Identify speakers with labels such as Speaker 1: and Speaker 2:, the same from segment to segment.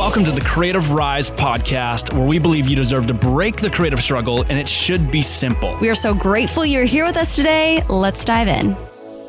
Speaker 1: Welcome to the Creative Rise podcast, where we believe you deserve to break the creative struggle and it should be simple.
Speaker 2: We are so grateful you're here with us today. Let's dive in.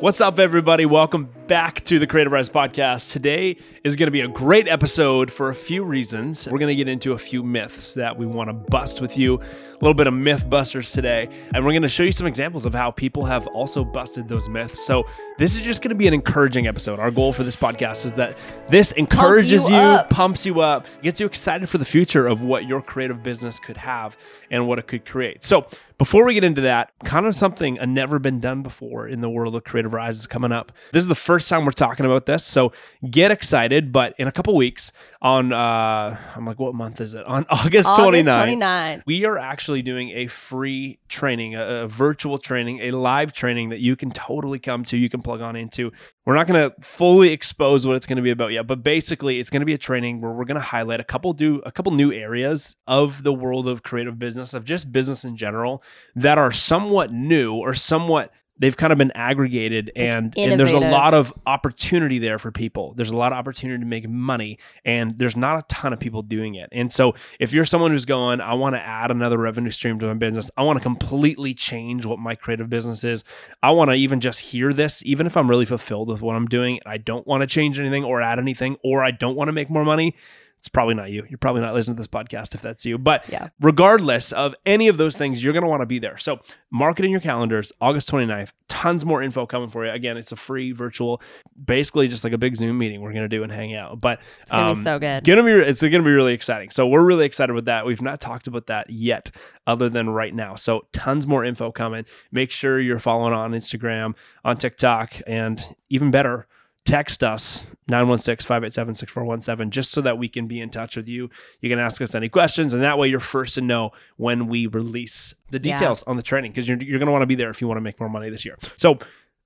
Speaker 1: What's up, everybody? Welcome back to the Creative Rise podcast. Today is going to be a great episode for a few reasons. We're going to get into a few myths that we want to bust with you, a little bit of myth busters today, and we're going to show you some examples of how people have also busted those myths. So, this is just going to be an encouraging episode. Our goal for this podcast is that this encourages
Speaker 2: you
Speaker 1: you, pumps you up, gets you excited for the future of what your creative business could have and what it could create. So, before we get into that, kind of something a never been done before in the world of Creative Rise is coming up. This is the first time we're talking about this, so get excited. But in a couple weeks, on uh, I'm like, what month is it? On August,
Speaker 2: August
Speaker 1: 29th,
Speaker 2: 29.
Speaker 1: we are actually doing a free training, a, a virtual training, a live training that you can totally come to, you can plug on into. We're not going to fully expose what it's going to be about yet, but basically it's going to be a training where we're going to highlight a couple do a couple new areas of the world of creative business, of just business in general that are somewhat new or somewhat they've kind of been aggregated and, and there's a lot of opportunity there for people. There's a lot of opportunity to make money and there's not a ton of people doing it. And so if you're someone who's going, I want to add another revenue stream to my business, I want to completely change what my creative business is. I want to even just hear this, even if I'm really fulfilled with what I'm doing, I don't want to change anything or add anything, or I don't want to make more money. It's probably not you. You're probably not listening to this podcast if that's you. But
Speaker 2: Yeah.
Speaker 1: regardless of any of those things, you're going to want to be there. So mark it in your calendars, August 29th. Tons more info coming for you. Again, it's a free virtual, basically just like a big Zoom meeting we're going to do and hang out. But
Speaker 2: It's going to
Speaker 1: um,
Speaker 2: be so good.
Speaker 1: Gonna be it's gonna be really exciting. So we're really excited with that. We've not talked about that yet, other than right now. So tons more info coming. Make sure you're following on Instagram, on TikTok, and even better, text us 916-587-6417 just so that we can be in touch with you. You can ask us any questions, and that way you're first to know when we release the
Speaker 2: Yeah.
Speaker 1: details on the training because you're you're gonna want to be there if you want to make more money this year. So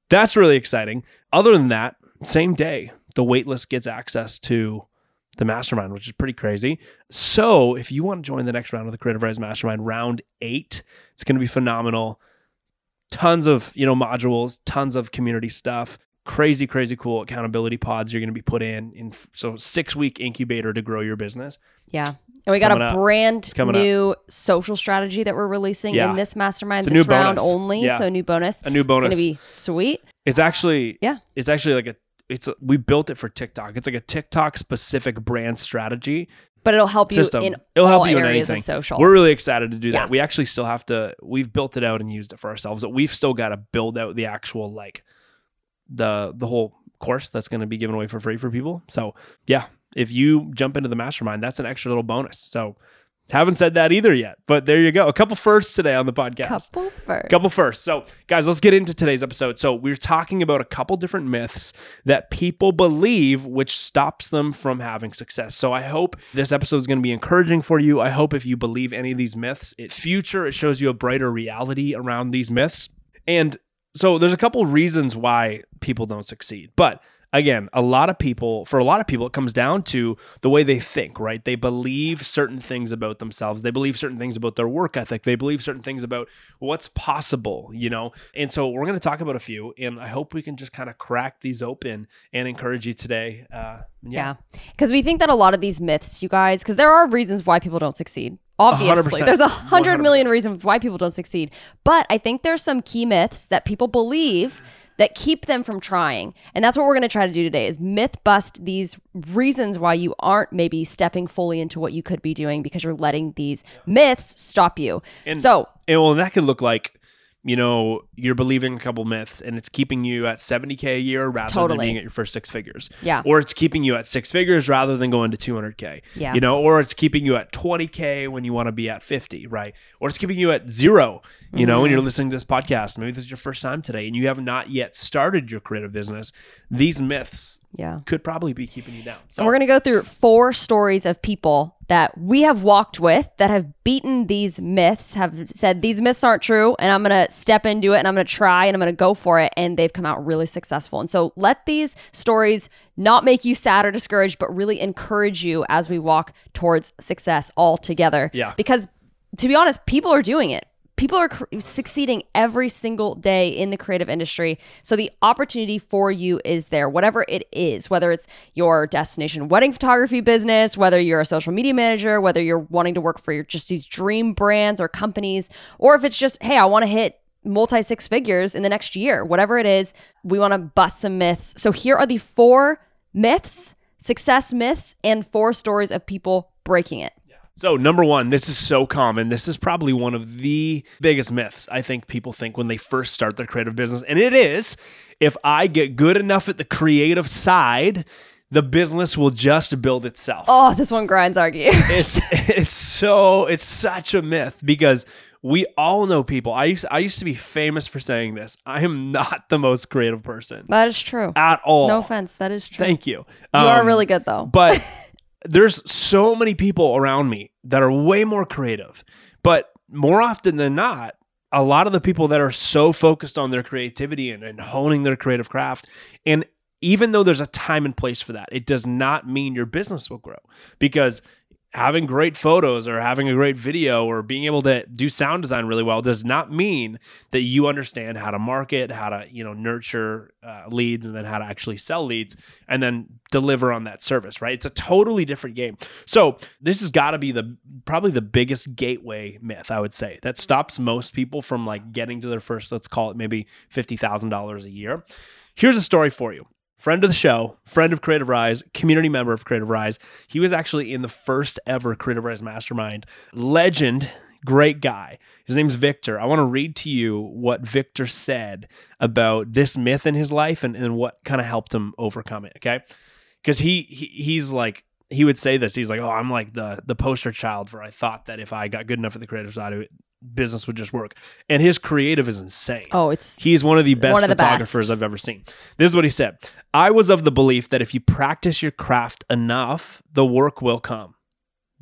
Speaker 1: that's really exciting. Other than that, same day, the waitlist gets access to the mastermind, which is pretty crazy. So if you want to join the next round of the Creative Rise Mastermind, round eight, it's going to be phenomenal. Tons of you know modules, tons of community stuff, crazy, crazy cool accountability pods you're going to be put in. In so six week incubator to grow your business.
Speaker 2: Yeah. And we got a
Speaker 1: up.
Speaker 2: brand new social strategy that we're releasing
Speaker 1: Yeah.
Speaker 2: in this mastermind
Speaker 1: It's a
Speaker 2: this
Speaker 1: new
Speaker 2: round
Speaker 1: bonus.
Speaker 2: only.
Speaker 1: Yeah.
Speaker 2: So new bonus.
Speaker 1: A new bonus.
Speaker 2: It's going to be sweet.
Speaker 1: It's actually
Speaker 2: Yeah.
Speaker 1: It's actually like a it's a, we built it for TikTok. It's like a TikTok specific brand strategy
Speaker 2: But it'll help you in
Speaker 1: It'll help you in anything.
Speaker 2: social.
Speaker 1: We're really excited to do that.
Speaker 2: Yeah.
Speaker 1: We actually still have to. We've built it out and used it for ourselves. But we've still got to build out the actual like the the whole course that's going to be given away for free for people. So yeah, if you jump into the mastermind, that's an extra little bonus. So haven't said that either yet, but there you go. A couple firsts today on the podcast
Speaker 2: Couple first.
Speaker 1: couple first. So, guys, let's get into today's episode. So, we're talking about a couple different myths that people believe which stops them from having success. So, I hope this episode is going to be encouraging for you. I hope if you believe any of these myths, it future it shows you a brighter reality around these myths. And so there's a couple reasons why people don't succeed. But again, a lot of people, for a lot of people, it comes down to the way they think, right? They believe certain things about themselves. They believe certain things about their work ethic. They believe certain things about what's possible, you know? And so we're going to talk about a few, and I hope we can just kind of crack these open and encourage you today. Uh,
Speaker 2: Yeah. Because we think that a lot of these myths, you guys, because there are reasons why people don't succeed. Obviously,
Speaker 1: 100%.
Speaker 2: there's a hundred million reasons why people don't succeed. But I think there's some key myths that people believe that keep them from trying. And that's what we're going to try to do today is myth bust these reasons why you aren't maybe stepping fully into what you could be doing because you're letting these myths stop you.
Speaker 1: And-
Speaker 2: so,
Speaker 1: And well, that could look like, you know, you're believing a couple myths and it's keeping you at 70K a year rather than
Speaker 2: Totally.
Speaker 1: being at your first six figures.
Speaker 2: Yeah.
Speaker 1: Or it's keeping you at six figures rather than going to 200K.
Speaker 2: Yeah.
Speaker 1: You know, or it's keeping you at 20K when you want to be at 50, right? Or it's keeping you at zero, you know, when
Speaker 2: Mm-hmm.
Speaker 1: you're listening to this podcast. Maybe this is your first time today and you have not yet started your creative business. These myths
Speaker 2: yeah.
Speaker 1: could probably be keeping you down. So
Speaker 2: And we're going to go through four stories of people that we have walked with that have beaten these myths, have said these myths aren't true, and I'm going to step into it and I'm going to try and I'm going to go for it. And they've come out really successful. And so let these stories not make you sad or discouraged, but really encourage you as we walk towards success all together.
Speaker 1: Yeah.
Speaker 2: Because to be honest, people are doing it. People are cr- succeeding every single day in the creative industry. So the opportunity for you is there, whatever it is, whether it's your destination wedding photography business, whether you're a social media manager, whether you're wanting to work for your just these dream brands or companies, or if it's just, hey, I want to hit multi six figures in the next year, whatever it is, we want to bust some myths. So here are the four myths, success myths, and four stories of people breaking it.
Speaker 1: So, number one, this is so common. This is probably one of the biggest myths I think people think when they first start their creative business. And it is if I get good enough at the creative side, the business will just build itself.
Speaker 2: Oh, this one grinds our gears.
Speaker 1: It's it's so it's such a myth because we all know people. I used I used to be famous for saying this. I am not the most creative person
Speaker 2: that is true.
Speaker 1: at all.
Speaker 2: No offense, that is true.
Speaker 1: Thank you.
Speaker 2: you are
Speaker 1: Um,
Speaker 2: really good though.
Speaker 1: but there's so many people around me that are way more creative. But more often than not, a lot of the people that are so focused on their creativity and, and honing their creative craft, and even though there's a time and place for that, it does not mean your business will grow because having great photos or having a great video or being able to do sound design really well does not mean that you understand how to market how to you know nurture uh, leads and then how to actually sell leads and then deliver on that service right? It's a totally different game. So this has got to be the probably the biggest gateway myth i would say that stops most people from like getting to their first let's call it maybe $50000 a year. Here's a story for you friend of the show, friend of Creative Rise, community member of Creative Rise. He was actually in the first ever Creative Rise Mastermind. Legend, great guy. His name's Victor. I want to read to you what Victor said about this myth in his life and, and what kind of helped him overcome it. Okay. Because he, he he's like, he would say this. He's like, "Oh, I'm like the the poster child for I thought that if I got good enough at the creative side business would just work." And his creative is insane.
Speaker 2: oh, it's
Speaker 1: He's one of the best
Speaker 2: of the
Speaker 1: photographers
Speaker 2: best.
Speaker 1: I've ever seen. This is what he said. I was of the belief that if you practice your craft enough, the work will come.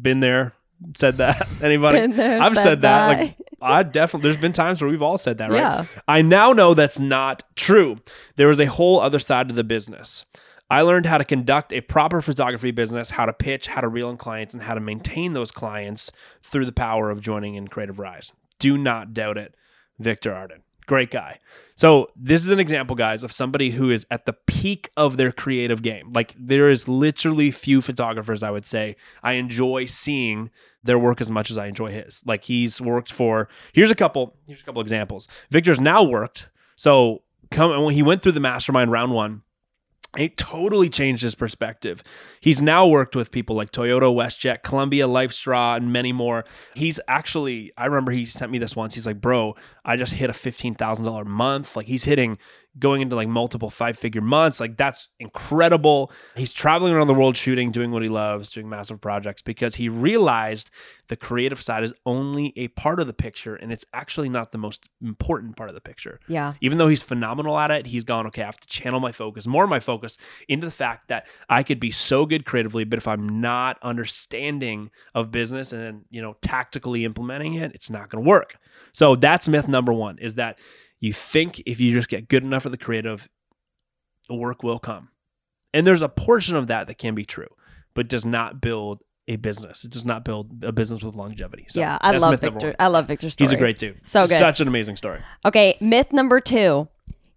Speaker 1: Been there, said that. Anybody?
Speaker 2: There,
Speaker 1: I've
Speaker 2: said
Speaker 1: said that.
Speaker 2: that.
Speaker 1: Like I definitely there's been times where we've all said that, right?
Speaker 2: Yeah.
Speaker 1: I now know that's not true. There is a whole other side to the business. I learned how to conduct a proper photography business, how to pitch, how to reel in clients, and how to maintain those clients through the power of joining in Creative Rise. Do not doubt it. Victor Arden. Great guy. So, this is an example, guys, of somebody who is at the peak of their creative game. Like, there is literally few photographers, I would say, I enjoy seeing their work as much as I enjoy his. Like, he's worked for, here's a couple, here's a couple examples. Victor's now worked. So, come when he went through the mastermind round one, it totally changed his perspective. He's now worked with people like Toyota, WestJet, Columbia, LifeStraw, and many more. He's actually, I remember he sent me this once. He's like, bro, I just hit a $15,000 month. Like he's hitting going into like multiple five figure months. Like that's incredible. He's traveling around the world shooting, doing what he loves, doing massive projects because he realized the creative side is only a part of the picture and it's actually not the most important part of the picture
Speaker 2: yeah.
Speaker 1: even though he's phenomenal at it, he's gone, okay, I have to channel my focus, more of my focus into the fact that I could be so good creatively, but if I'm not understanding of business and then, you know, tactically implementing it, it's not going to work. So that's myth number one is that you think if you just get good enough at the creative, the work will come. And there's a portion of that that can be true, but does not build a business. It does not build a business with longevity. So
Speaker 2: yeah, I love Victor. I love Victor's story.
Speaker 1: He's a great dude.
Speaker 2: So good.
Speaker 1: Such an amazing story.
Speaker 2: Okay, myth number two.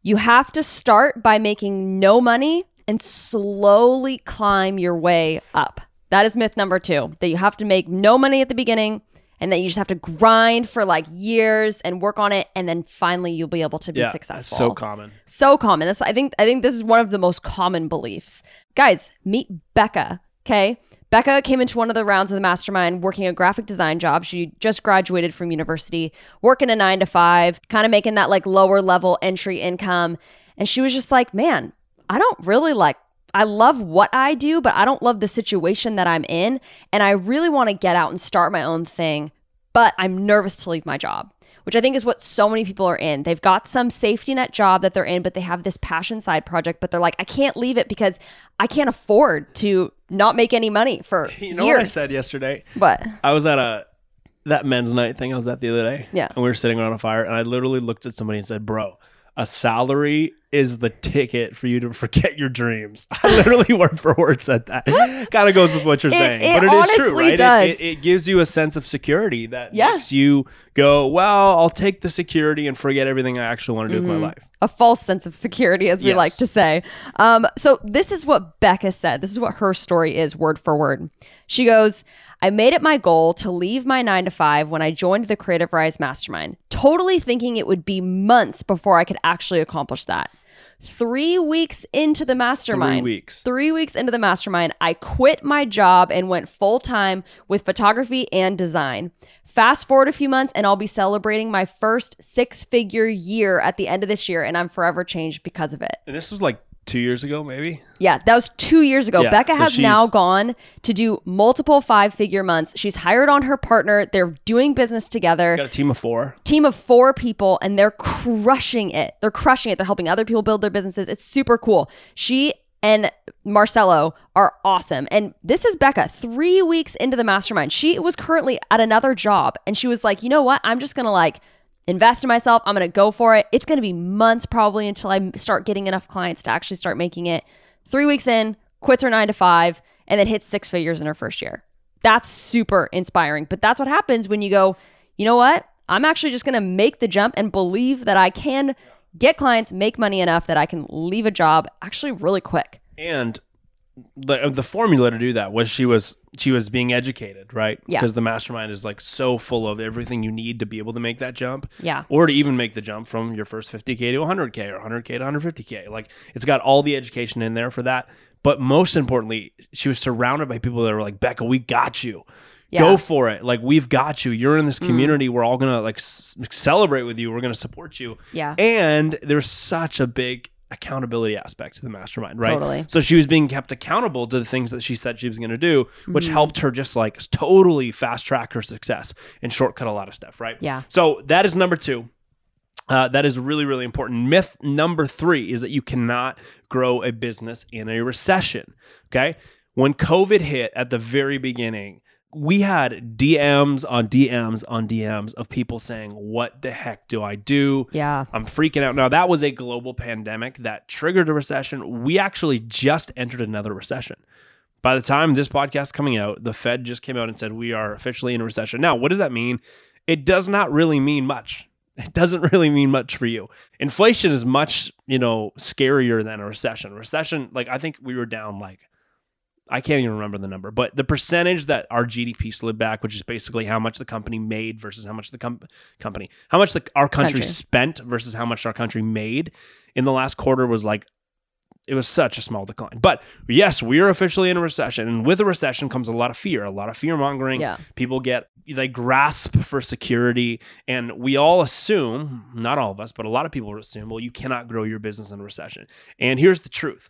Speaker 2: You have to start by making no money and slowly climb your way up. That is myth number two. That you have to make no money at the beginning and that you just have to grind for like years and work on it and then finally you'll be able to be
Speaker 1: Yeah,
Speaker 2: successful.
Speaker 1: so common.
Speaker 2: so common. This I think I think this is one of the most common beliefs. Guys, meet Becca. Okay. Becca came into one of the rounds of the mastermind working a graphic design job. She just graduated from university, working a nine to five, kind of making that like lower level entry income. And she was just like, man, I don't really like, I love what I do, but I don't love the situation that I'm in. And I really want to get out and start my own thing, but I'm nervous to leave my job which I think is what so many people are in. They've got some safety net job that they're in, but they have this passion side project, but they're like, I can't leave it because I can't afford to not make any money for
Speaker 1: You know
Speaker 2: years.
Speaker 1: what I said yesterday?
Speaker 2: But
Speaker 1: I was at a that men's night thing I was at the other day.
Speaker 2: Yeah.
Speaker 1: And we were sitting around a fire and I literally looked at somebody and said, Bro, a salary is the ticket for you to forget your dreams. I literally word for word said that. kind of goes with what you're
Speaker 2: It-
Speaker 1: saying,
Speaker 2: it
Speaker 1: but it is true, right? It-
Speaker 2: does.
Speaker 1: It, gives you a sense of security that
Speaker 2: Yeah.
Speaker 1: makes you go, well, I'll take the security and forget everything I actually want to do with my life.
Speaker 2: a false sense of security, as we
Speaker 1: Yes.
Speaker 2: like to say. Um, so this is what Becca said. This is what her story is, word for word. She goes, I made it my goal to leave my nine to five when I joined the Creative Rise Mastermind, totally thinking it would be months before I could actually accomplish that. Three weeks into the mastermind, Three
Speaker 1: weeks.
Speaker 2: three weeks into the mastermind, I quit my job and went full time with photography and design. Fast forward a few months, and I'll be celebrating my first six figure year at the end of this year, and I'm forever changed because of it.
Speaker 1: And this was like two years ago, maybe.
Speaker 2: Yeah, that was two years ago.
Speaker 1: Yeah,
Speaker 2: Becca
Speaker 1: so
Speaker 2: has now gone to do multiple five figure months. She's hired on her partner. They're doing business together.
Speaker 1: Got a team of four.
Speaker 2: Team of four people, and they're crushing it. They're crushing it. They're helping other people build their businesses. It's super cool. She and Marcelo are awesome. And this is Becca, three weeks into the mastermind. She was currently at another job, and she was like, you know what? I'm just gonna like invest in myself. I'm going to go for it. It's going to be months probably until I start getting enough clients to actually start making it. Three weeks in, quits her nine to five, and then hits six figures in her first year. That's super inspiring. But that's what happens when you go, you know what? I'm actually just going to make the jump and believe that I can get clients, make money enough that I can leave a job actually really quick.
Speaker 1: And the uh, the formula to do that was she was she was being educated, right?
Speaker 2: Yeah.
Speaker 1: Because the mastermind is like so full of everything you need to be able to make that jump.
Speaker 2: Yeah.
Speaker 1: Or to even make the jump from your first 50k to 100k or 100k to 150k. Like it's got all the education in there for that. But most importantly, she was surrounded by people that were like, Becca, we got you.
Speaker 2: Yeah.
Speaker 1: Go for it. Like we've got you. You're in this mm-hmm. community. We're all gonna like s- celebrate with you. We're gonna support you.
Speaker 2: Yeah.
Speaker 1: And there's such a big accountability aspect to the mastermind, right?
Speaker 2: Totally.
Speaker 1: So she was being kept accountable to the things that she said she was going to do, which
Speaker 2: Mm-hmm.
Speaker 1: helped her just like totally fast track her success and shortcut a lot of stuff, right?
Speaker 2: Yeah.
Speaker 1: So that is number two. Uh, that is really, really important. Myth number three is that you cannot grow a business in a recession. Okay. When COVID hit at the very beginning, we had DMs on DMs on DMs of people saying, What the heck do I do?
Speaker 2: Yeah.
Speaker 1: I'm freaking out. Now, that was a global pandemic that triggered a recession. We actually just entered another recession. By the time this podcast is coming out, the Fed just came out and said we are officially in a recession. Now, what does that mean? It does not really mean much. It doesn't really mean much for you. Inflation is much, you know, scarier than a recession. Recession, like I think we were down like I can't even remember the number, but the percentage that our GDP slid back, which is basically how much the company made versus how much the com- company, how much the, our country,
Speaker 2: Country.
Speaker 1: spent versus how much our country made in the last quarter was like, it was such a small decline. But yes, we are officially in a recession. And with a recession comes a lot of fear, a lot of fear mongering.
Speaker 2: Yeah.
Speaker 1: People get, they grasp for security. And we all assume, not all of us, but a lot of people assume, well, you cannot grow your business in a recession. And here's the truth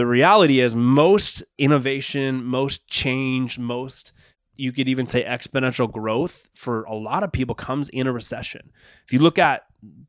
Speaker 1: the reality is most innovation, most change, most you could even say exponential growth for a lot of people comes in a recession. If you look at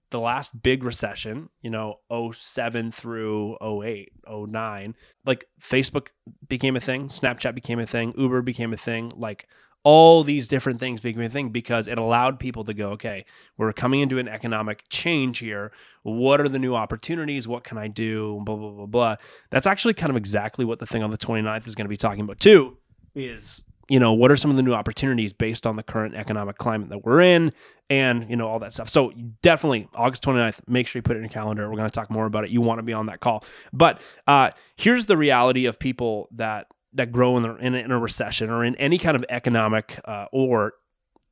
Speaker 1: the last big recession, you know, 07 through 08, 09, like Facebook became a thing, Snapchat became a thing, Uber became a thing, like all these different things became a thing because it allowed people to go, okay, we're coming into an economic change here. What are the new opportunities? What can I do? Blah, blah, blah, blah. That's actually kind of exactly what the thing on the 29th is going to be talking about too, is, you know, what are some of the new opportunities based on the current economic climate that we're in and, you know, all that stuff. So definitely August 29th, make sure you put it in your calendar. We're going to talk more about it. You want to be on that call. But uh, here's the reality of people that that grow in, the, in, a, in a recession or in any kind of economic uh, or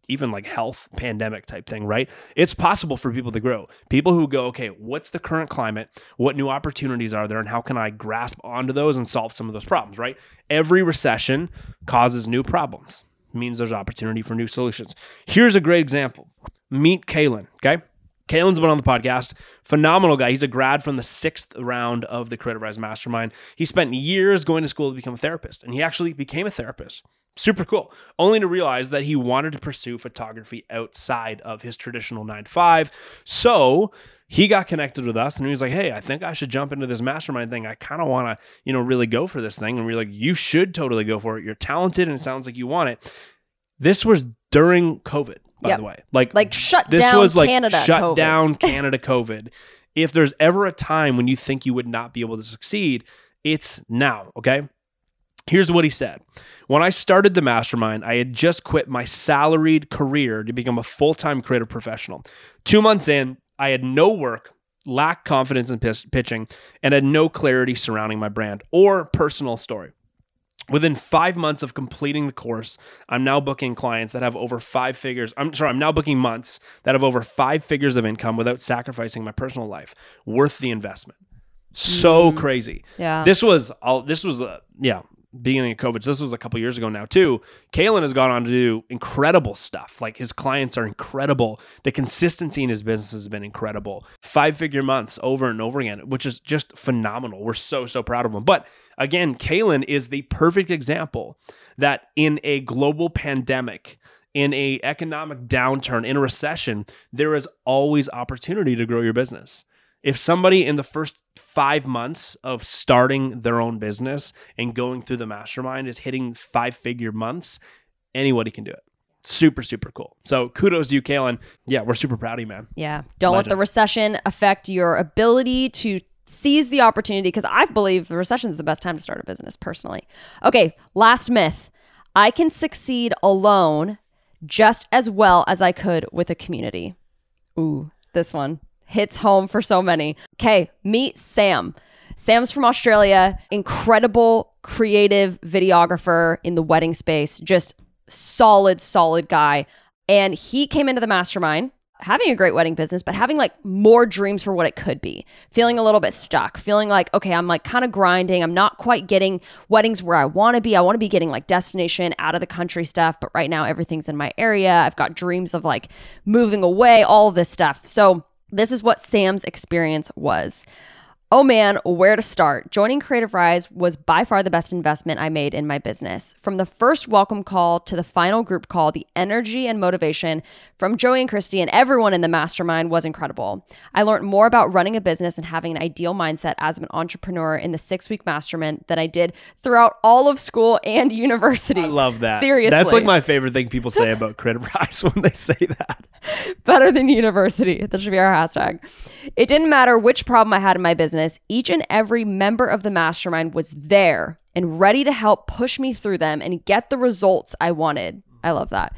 Speaker 1: even like health pandemic type thing, right? It's possible for people to grow. People who go, okay, what's the current climate? What new opportunities are there? And how can I grasp onto those and solve some of those problems, right? Every recession causes new problems, means there's opportunity for new solutions. Here's a great example meet Kalen, okay? Kalen's been on the podcast. Phenomenal guy. He's a grad from the sixth round of the Creative Rise Mastermind. He spent years going to school to become a therapist, and he actually became a therapist. Super cool. Only to realize that he wanted to pursue photography outside of his traditional nine to five. So he got connected with us and he was like, Hey, I think I should jump into this mastermind thing. I kind of want to, you know, really go for this thing. And we are like, You should totally go for it. You're talented and it sounds like you want it. This was during COVID, by
Speaker 2: Yep.
Speaker 1: the way. Like,
Speaker 2: Like shut
Speaker 1: this
Speaker 2: down
Speaker 1: was like
Speaker 2: Canada.
Speaker 1: shut
Speaker 2: COVID.
Speaker 1: down Canada COVID. if there's ever a time when you think you would not be able to succeed, it's now, okay? Here's what he said. When I started the mastermind, I had just quit my salaried career to become a full time creative professional. Two months in, I had no work, lacked confidence in pitching, and had no clarity surrounding my brand or personal story. Within five months of completing the course, I'm now booking clients that have over five figures. I'm sorry, I'm now booking months that have over five figures of income without sacrificing my personal life. Worth the investment. So mm. crazy.
Speaker 2: Yeah.
Speaker 1: This was all. This was a yeah beginning of COVID. So this was a couple years ago now too. Kalen has gone on to do incredible stuff. Like his clients are incredible. The consistency in his business has been incredible. Five figure months over and over again, which is just phenomenal. We're so so proud of him. But again, Kalen is the perfect example that in a global pandemic. In a economic downturn, in a recession, there is always opportunity to grow your business. If somebody in the first five months of starting their own business and going through the mastermind is hitting five figure months, anybody can do it. Super, super cool. So kudos to you, Kalen. Yeah, we're super proud of you, man.
Speaker 2: Yeah. Don't Legend. let the recession affect your ability to seize the opportunity because I believe the recession is the best time to start a business personally. Okay, last myth. I can succeed alone just as well as I could with a community. Ooh, this one hits home for so many. Okay, meet Sam. Sam's from Australia, incredible creative videographer in the wedding space, just solid, solid guy. And he came into the mastermind having a great wedding business, but having like more dreams for what it could be, feeling a little bit stuck, feeling like, okay, I'm like kind of grinding. I'm not quite getting weddings where I want to be. I want to be getting like destination out of the country stuff, but right now everything's in my area. I've got dreams of like moving away, all this stuff. So this is what Sam's experience was. Oh man, where to start? Joining Creative Rise was by far the best investment I made in my business. From the first welcome call to the final group call, the energy and motivation from Joey and Christy and everyone in the mastermind was incredible. I learned more about running a business and having an ideal mindset as an entrepreneur in the six week mastermind than I did throughout all of school and university. I
Speaker 1: love that.
Speaker 2: Seriously.
Speaker 1: That's like my favorite thing people say about Creative Rise when they say that.
Speaker 2: Better than university. That should be our hashtag. It didn't matter which problem I had in my business, each and every member of the mastermind was there and ready to help push me through them and get the results I wanted. I love that.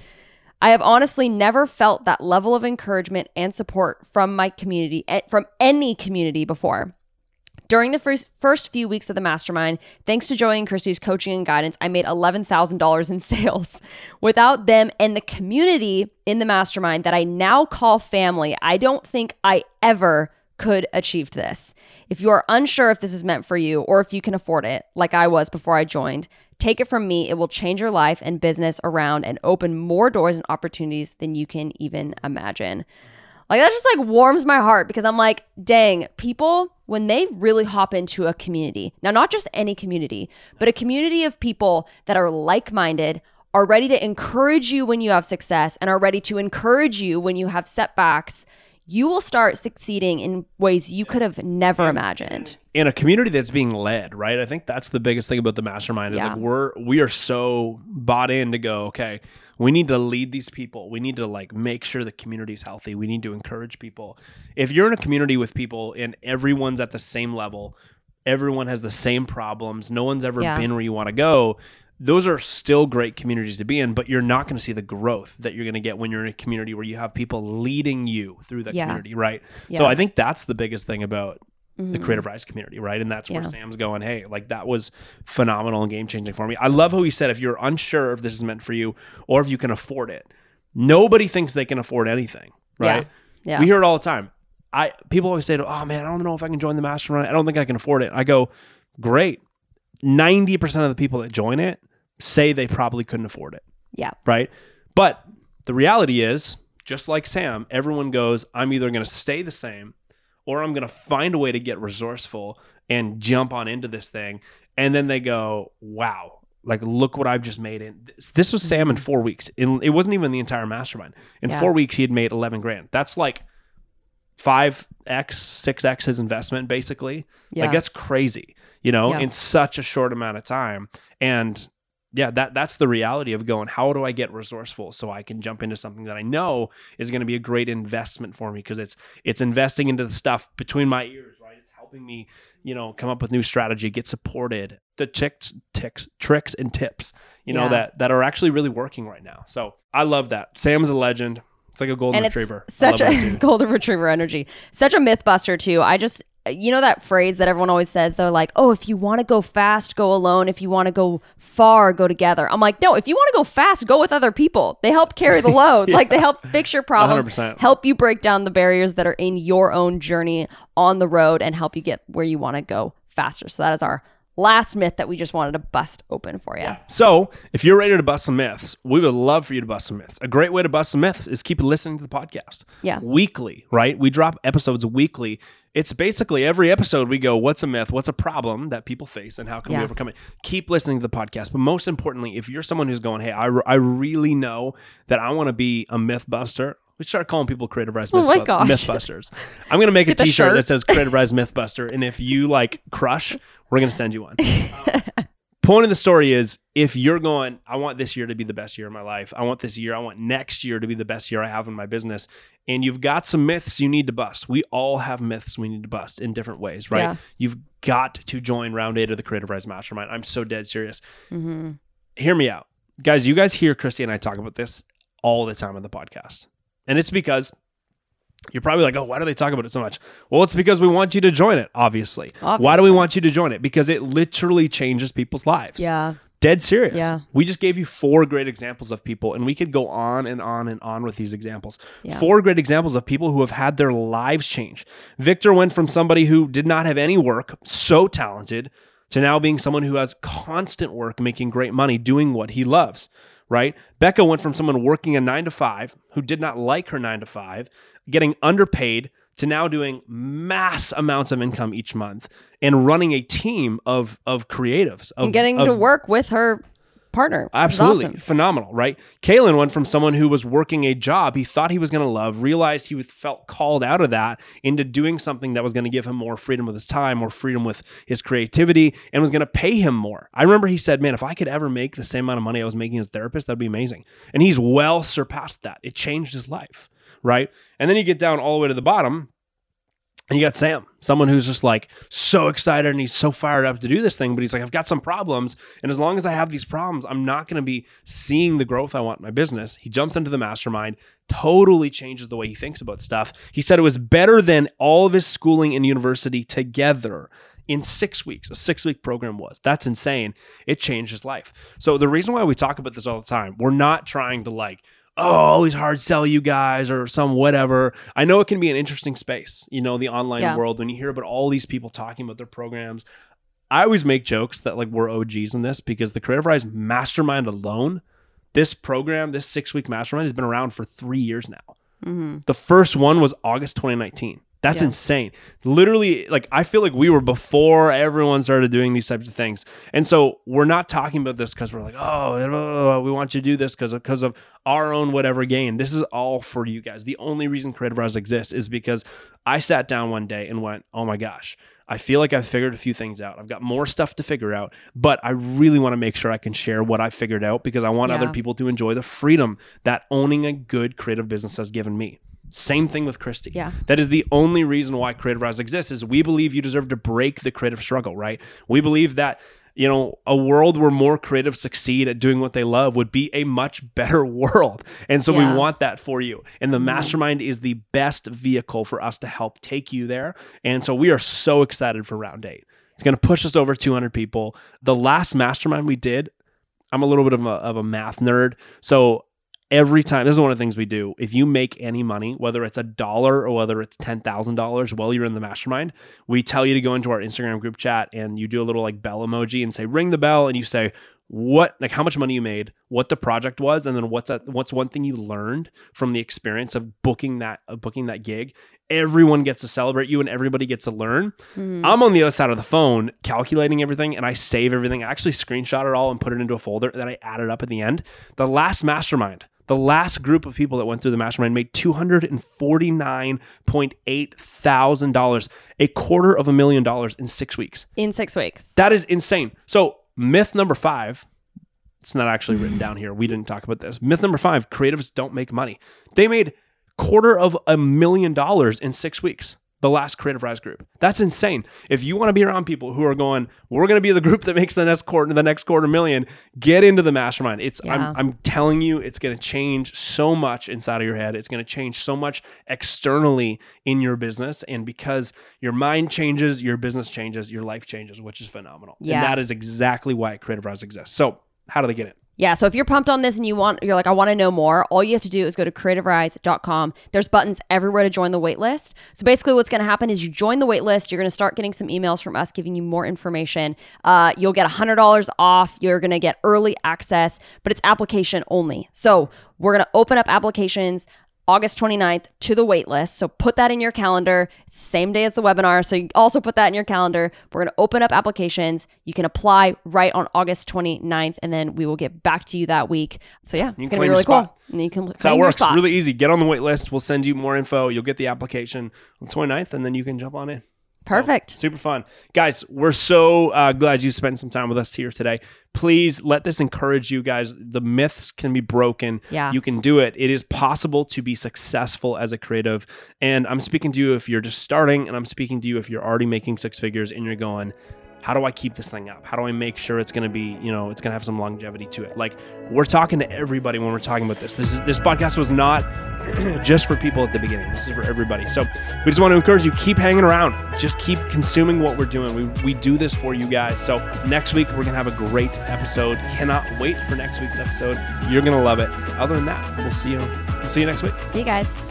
Speaker 2: I have honestly never felt that level of encouragement and support from my community, eh, from any community before. During the first, first few weeks of the mastermind, thanks to Joey and Christy's coaching and guidance, I made $11,000 in sales. Without them and the community in the mastermind that I now call family, I don't think I ever could achieve this. If you are unsure if this is meant for you or if you can afford it, like I was before I joined, take it from me. It will change your life and business around and open more doors and opportunities than you can even imagine. Like that just like warms my heart because I'm like, dang, people when they really hop into a community. Now not just any community, but a community of people that are like-minded, are ready to encourage you when you have success and are ready to encourage you when you have setbacks you will start succeeding in ways you could have never imagined.
Speaker 1: In a community that's being led, right? I think that's the biggest thing about the mastermind is yeah. like we're we are so bought in to go, okay, we need to lead these people. We need to like make sure the community's healthy. We need to encourage people. If you're in a community with people and everyone's at the same level, everyone has the same problems, no one's ever yeah. been where you want to go, those are still great communities to be in, but you're not going to see the growth that you're going to get when you're in a community where you have people leading you through that yeah. community, right? Yeah. So I think that's the biggest thing about mm-hmm. the Creative Rise community, right? And that's where yeah. Sam's going, hey, like that was phenomenal and game changing for me. I love how he said if you're unsure if this is meant for you or if you can afford it, nobody thinks they can afford anything, right? Yeah. We hear it all the time. I people always say, "Oh man, I don't know if I can join the mastermind. I don't think I can afford it." I go, "Great." 90% of the people that join it say they probably couldn't afford it.
Speaker 2: Yeah.
Speaker 1: Right. But the reality is, just like Sam, everyone goes, I'm either going to stay the same or I'm going to find a way to get resourceful and jump on into this thing. And then they go, wow, like look what I've just made. In this, this was Sam in four weeks. In, it wasn't even the entire mastermind. In yeah. four weeks, he had made 11 grand. That's like 5x, 6x his investment, basically. Yeah. Like that's crazy, you know, yeah. in such a short amount of time. And yeah, that that's the reality of going, how do I get resourceful so I can jump into something that I know is going to be a great investment for me because it's it's investing into the stuff between my ears, right? It's helping me, you know, come up with new strategy, get supported, the tricks, ticks, tricks and tips, you know,
Speaker 2: Yeah.
Speaker 1: that that are actually really working right now. So I love that. Sam's a legend. It's like a golden
Speaker 2: and
Speaker 1: retriever.
Speaker 2: such a golden retriever energy. Such a myth buster too. I just you know that phrase that everyone always says they're like, "Oh, if you want to go fast, go alone. If you want to go far, go together." I'm like, "No, if you want to go fast, go with other people. They help carry the load. Like they help fix your problems,
Speaker 1: 100%.
Speaker 2: help you break down the barriers that are in your own journey on the road and help you get where you want to go faster." So that is our last myth that we just wanted to bust open for you.
Speaker 1: So, if you're ready to bust some myths, we would love for you to bust some myths. A great way to bust some myths is keep listening to the podcast.
Speaker 2: Yeah.
Speaker 1: Weekly, right? We drop episodes weekly. It's basically every episode we go, what's a myth? What's a problem that people face and how can we overcome it? Keep listening to the podcast. But most importantly, if you're someone who's going, hey, I, I really know that I want to be a myth buster, we start calling people creative rise
Speaker 2: Oh
Speaker 1: myth,
Speaker 2: my
Speaker 1: mythbusters. I'm going to make a t-shirt
Speaker 2: shirt.
Speaker 1: that says creative rise mythbuster. And if you like crush, we're going to send you one. Point of the story is if you're going i want this year to be the best year of my life. I want this year i want next year to be the best year i have in my business and you've got some myths you need to bust. We all have myths we need to bust in different ways right?
Speaker 2: Yeah.
Speaker 1: you've got to join round eight of the creative rise mastermind. I'm so dead serious.
Speaker 2: Hmm
Speaker 1: hear me out. Guys you guys hear christy and i talk about this all the time on the podcast and it's because you're probably like, oh, why do they talk about it so much? Well, it's because we want you to join it, obviously. Why do we want you to join it? Because it literally changes people's lives.
Speaker 2: Yeah.
Speaker 1: Dead serious.
Speaker 2: Yeah.
Speaker 1: We just gave you four great examples of people, and we could go on and on and on with these examples.
Speaker 2: Yeah.
Speaker 1: Four great examples of people who have had their lives change. Victor went from somebody who did not have any work, so talented, to now being someone who has constant work, making great money, doing what he loves, right? Becca went from someone working a nine to five who did not like her nine to five, getting underpaid, to now doing mass amounts of income each month and running a team of of creatives of,
Speaker 2: and getting
Speaker 1: of
Speaker 2: to work with her partner.
Speaker 1: Absolutely.
Speaker 2: awesome.
Speaker 1: Phenomenal, right? Kalen went from someone who was working a job he thought he was going to love, realized he was, felt called out of that into doing something that was going to give him more freedom with his time, more freedom with his creativity, and was going to pay him more. I remember he said, Man, if I could ever make the same amount of money I was making as a therapist, that'd be amazing. And he's well surpassed that. It changed his life, right? And then you get down all the way to the bottom. And you got Sam, someone who's just like so excited and he's so fired up to do this thing, but he's like, I've got some problems. And as long as I have these problems, I'm not going to be seeing the growth I want in my business. He jumps into the mastermind, totally changes the way he thinks about stuff. He said it was better than all of his schooling and university together in six weeks. A six week program was. That's insane. It changed his life. So the reason why we talk about this all the time, we're not trying to like, oh, always hard sell you guys or some whatever. I know it can be an interesting space, you know, the online
Speaker 2: Yeah.
Speaker 1: world when you hear about all these people talking about their programs. I always make jokes that like we're OGs in this because the Creative Rise Mastermind alone, this program, this six week mastermind has been around for three years now.
Speaker 2: hmm
Speaker 1: The first one was August 2019. That's
Speaker 2: Yeah.
Speaker 1: insane. Literally, like I feel like we were before everyone started doing these types of things. And so we're not talking about this because we're like, oh, we want you to do this because of, because of our own whatever gain. This is all for you guys. The only reason Creative Rise exists is because I sat down one day and went, oh my gosh, I feel like I've figured a few things out. I've got more stuff to figure out, but I really want to make sure I can share what I figured out because I want other people to enjoy the freedom that owning a good creative business has given me. Same thing with Christy.
Speaker 2: Yeah.
Speaker 1: That is the only reason why Creative Rise exists is we believe you deserve to break the creative struggle, right? We believe that you know, a world where more creatives succeed at doing what they love would be a much better world. And so
Speaker 2: Yeah.
Speaker 1: we want that for you. And the
Speaker 2: Mhm.
Speaker 1: mastermind is the best vehicle for us to help take you there. And so we are so excited for round eight. It's going to push us over 200 people. The last mastermind we did, I'm a little bit of a, of a math nerd. So every time, this is one of the things we do. If you make any money, whether it's a dollar or whether it's $10,000 while you're in the mastermind, we tell you to go into our Instagram group chat and you do a little like bell emoji and say, ring the bell. And you say, what like how much money you made what the project was and then what's that what's one thing you learned from the experience of booking that of booking that gig everyone gets to celebrate you and everybody gets to learn
Speaker 2: Mhm.
Speaker 1: I'm on the other side of the phone calculating everything and I save everything. I actually screenshot it all and put it into a folder and then I add it up at the end. The last mastermind, the last group of people that went through the mastermind made $249.8 thousand, a quarter of a million dollars in six weeks.
Speaker 2: in six weeks.
Speaker 1: That is insane. So myth number five, It's not actually written down here. We didn't talk about this. Myth number five creatives don't make money. They made quarter of a million dollars in six weeks the last Creative Rise group. That's insane. If you want to be around people who are going, we're going to be the group that makes the next quarter, the next quarter million, get into the mastermind. It's
Speaker 2: Yeah.
Speaker 1: I'm, I'm telling you, it's going to change so much inside of your head. It's going to change so much externally in your business, and because your mind changes, your business changes, your life changes, which is phenomenal.
Speaker 2: Yeah.
Speaker 1: And that is exactly why Creative Rise exists. So, how do they get in?
Speaker 2: Yeah, so if you're pumped on this and you want you're like I want to know more, all you have to do is go to creativerise.com. There's buttons everywhere to join the waitlist. So basically what's going to happen is you join the waitlist, you're going to start getting some emails from us giving you more information. Uh, you'll get $100 off, you're going to get early access, but it's application only. So, we're going to open up applications August 29th to the waitlist. So put that in your calendar. Same day as the webinar. So you also put that in your calendar. We're going to open up applications. You can apply right on August 29th, and then we will get back to you that week. So yeah,
Speaker 1: You
Speaker 2: it's
Speaker 1: can
Speaker 2: going to be really cool. And you can
Speaker 1: That's how it works. Really easy. Get on the wait list. We'll send you more info. You'll get the application on the 29th, and then you can jump on in.
Speaker 2: Perfect.
Speaker 1: Super fun. Guys, we're so uh, glad you spent some time with us here today. Please let this encourage you guys. The myths can be broken.
Speaker 2: Yeah.
Speaker 1: You can do it. It is possible to be successful as a creative. And I'm speaking to you if you're just starting, and I'm speaking to you if you're already making six figures and you're going, how do I keep this thing up? How do I make sure it's going to be, you know, it's going to have some longevity to it? Like we're talking to everybody when we're talking about this. This is this podcast was not just for people at the beginning. This is for everybody. So we just want to encourage you keep hanging around. Just keep consuming what we're doing. We we do this for you guys. So next week we're going to have a great episode. Cannot wait for next week's episode. You're going to love it. Other than that, we'll see you we'll see you next week.
Speaker 2: See you guys.